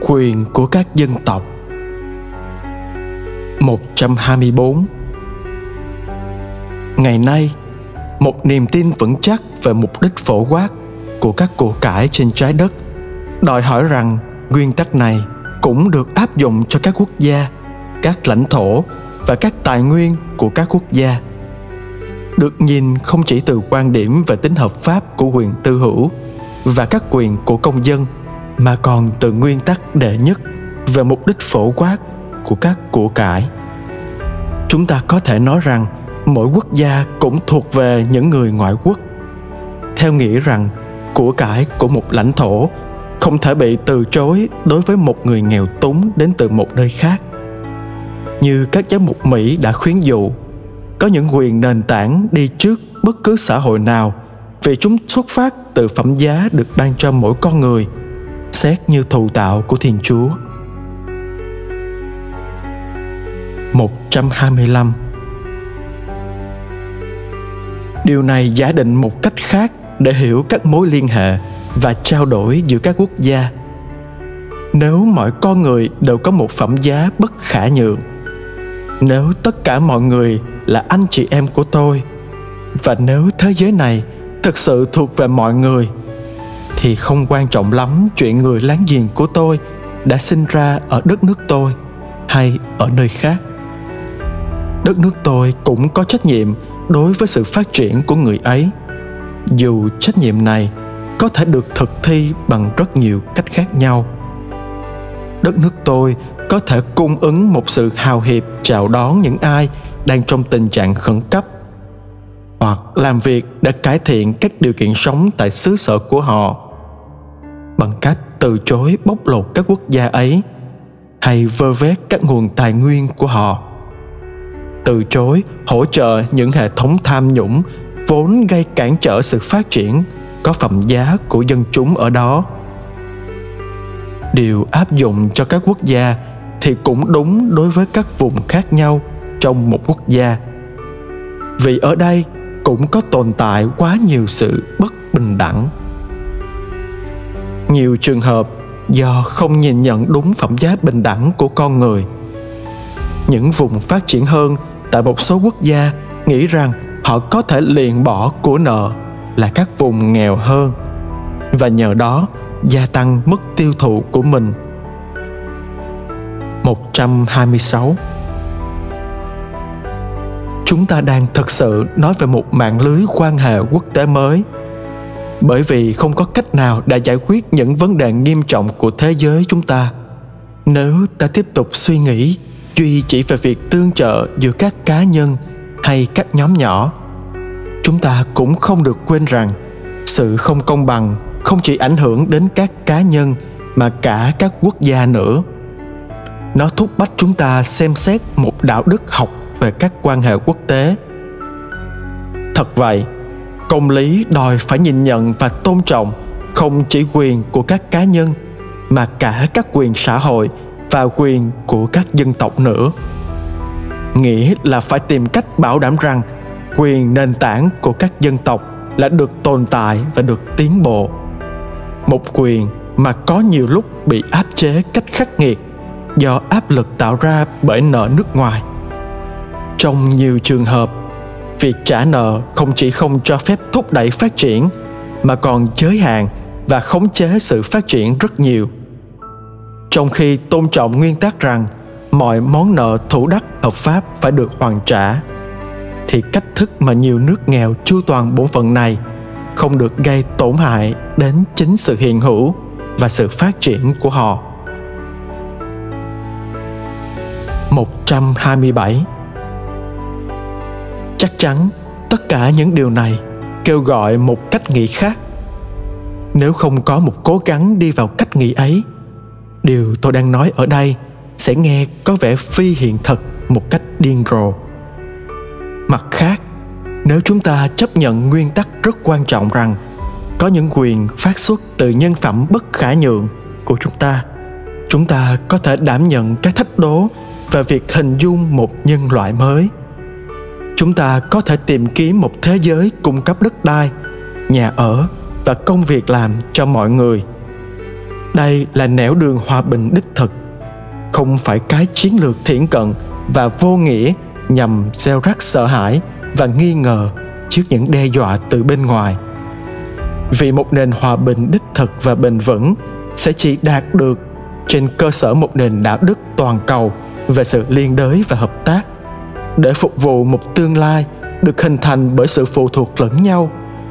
Quyền của các dân tộc. 124 Ngày nay, một niềm tin vững chắc về mục đích phổ quát của các cuộc cải trên trái đất đòi hỏi rằng nguyên tắc này cũng được áp dụng cho các quốc gia các lãnh thổ và các tài nguyên của các quốc gia. Được nhìn không chỉ từ quan điểm về tính hợp pháp của quyền tư hữu và các quyền của công dân mà còn từ nguyên tắc đệ nhất về mục đích phổ quát của các của cải. Chúng ta có thể nói rằng mỗi quốc gia cũng thuộc về những người ngoại quốc. Theo nghĩa rằng của cải của một lãnh thổ không thể bị từ chối đối với một người nghèo túng đến từ một nơi khác. Như các giám mục mỹ đã khuyến dụ, có những quyền nền tảng đi trước bất cứ xã hội nào vì chúng xuất phát từ phẩm giá được ban cho mỗi con người xét như thụ tạo của Thiên Chúa. 125 Điều này giả định một cách khác để hiểu các mối liên hệ và trao đổi giữa các quốc gia. Nếu mọi con người đều có một phẩm giá bất khả nhượng, nếu tất cả mọi người là anh chị em của tôi và nếu thế giới này thực sự thuộc về mọi người thì không quan trọng lắm chuyện người láng giềng của tôi đã sinh ra ở đất nước tôi hay ở nơi khác. Đất nước tôi cũng có trách nhiệm đối với sự phát triển của người ấy. Dù trách nhiệm này có thể được thực thi bằng rất nhiều cách khác nhau. Đất nước tôi có thể cung ứng một sự hào hiệp chào đón những ai đang trong tình trạng khẩn cấp, hoặc làm việc để cải thiện các điều kiện sống tại xứ sở của họ bằng cách từ chối bóc lột các quốc gia ấy, hay vơ vét các nguồn tài nguyên của họ. Từ chối hỗ trợ những hệ thống tham nhũng, vốn gây cản trở sự phát triển, có phẩm giá của dân chúng ở đó. Điều áp dụng cho các quốc gia thì cũng đúng đối với các vùng khác nhau trong một quốc gia. Vì ở đây cũng có tồn tại quá nhiều sự bất bình đẳng nhiều trường hợp do không nhìn nhận đúng phẩm giá bình đẳng của con người. Những vùng phát triển hơn tại một số quốc gia nghĩ rằng họ có thể liền bỏ của nợ là các vùng nghèo hơn và nhờ đó gia tăng mức tiêu thụ của mình. 126 Chúng ta đang thực sự nói về một mạng lưới quan hệ quốc tế mới bởi vì không có cách nào đã giải quyết những vấn đề nghiêm trọng của thế giới chúng ta. Nếu ta tiếp tục suy nghĩ, duy chỉ về việc tương trợ giữa các cá nhân hay các nhóm nhỏ, chúng ta cũng không được quên rằng sự không công bằng không chỉ ảnh hưởng đến các cá nhân mà cả các quốc gia nữa. Nó thúc bách chúng ta xem xét một đạo đức học về các quan hệ quốc tế. Thật vậy công lý đòi phải nhìn nhận và tôn trọng không chỉ quyền của các cá nhân, mà cả các quyền xã hội và quyền của các dân tộc nữa. Nghĩa là phải tìm cách bảo đảm rằng quyền nền tảng của các dân tộc là được tồn tại và được tiến bộ. Một quyền mà có nhiều lúc bị áp chế cách khắc nghiệt do áp lực tạo ra bởi nợ nước ngoài. Trong nhiều trường hợp việc trả nợ không chỉ không cho phép thúc đẩy phát triển, mà còn giới hạn và khống chế sự phát triển rất nhiều trong khi tôn trọng nguyên tắc rằng mọi món nợ thủ đắc hợp pháp phải được hoàn trả, thì cách thức mà nhiều nước nghèo chu toàn bổn phận này không được gây tổn hại đến chính sự hiện hữu và sự phát triển của họ. 127 Chắc chắn tất cả những điều này kêu gọi một cách nghĩ khác. Nếu không có một cố gắng đi vào cách nghĩ ấy, điều tôi đang nói ở đây sẽ nghe có vẻ phi hiện thực một cách điên rồ. Mặt khác, nếu chúng ta chấp nhận nguyên tắc rất quan trọng rằng có những quyền phát xuất từ nhân phẩm bất khả nhượng của chúng ta chúng ta có thể đảm nhận cái thách đố và việc hình dung một nhân loại mới chúng ta có thể tìm kiếm một thế giới cung cấp đất đai, nhà ở và công việc làm cho mọi người. Đây là nẻo đường hòa bình đích thực, không phải cái chiến lược thiển cận và vô nghĩa nhằm gieo rắc sợ hãi và nghi ngờ trước những đe dọa từ bên ngoài. Vì một nền hòa bình đích thực và bền vững sẽ chỉ đạt được trên cơ sở một nền đạo đức toàn cầu về sự liên đới và hợp tác để phục vụ một tương lai được hình thành bởi sự phụ thuộc lẫn nhau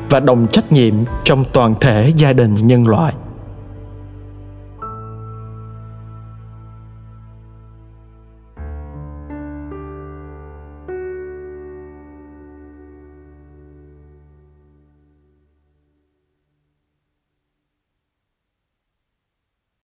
và đồng trách nhiệm trong toàn thể gia đình nhân loại.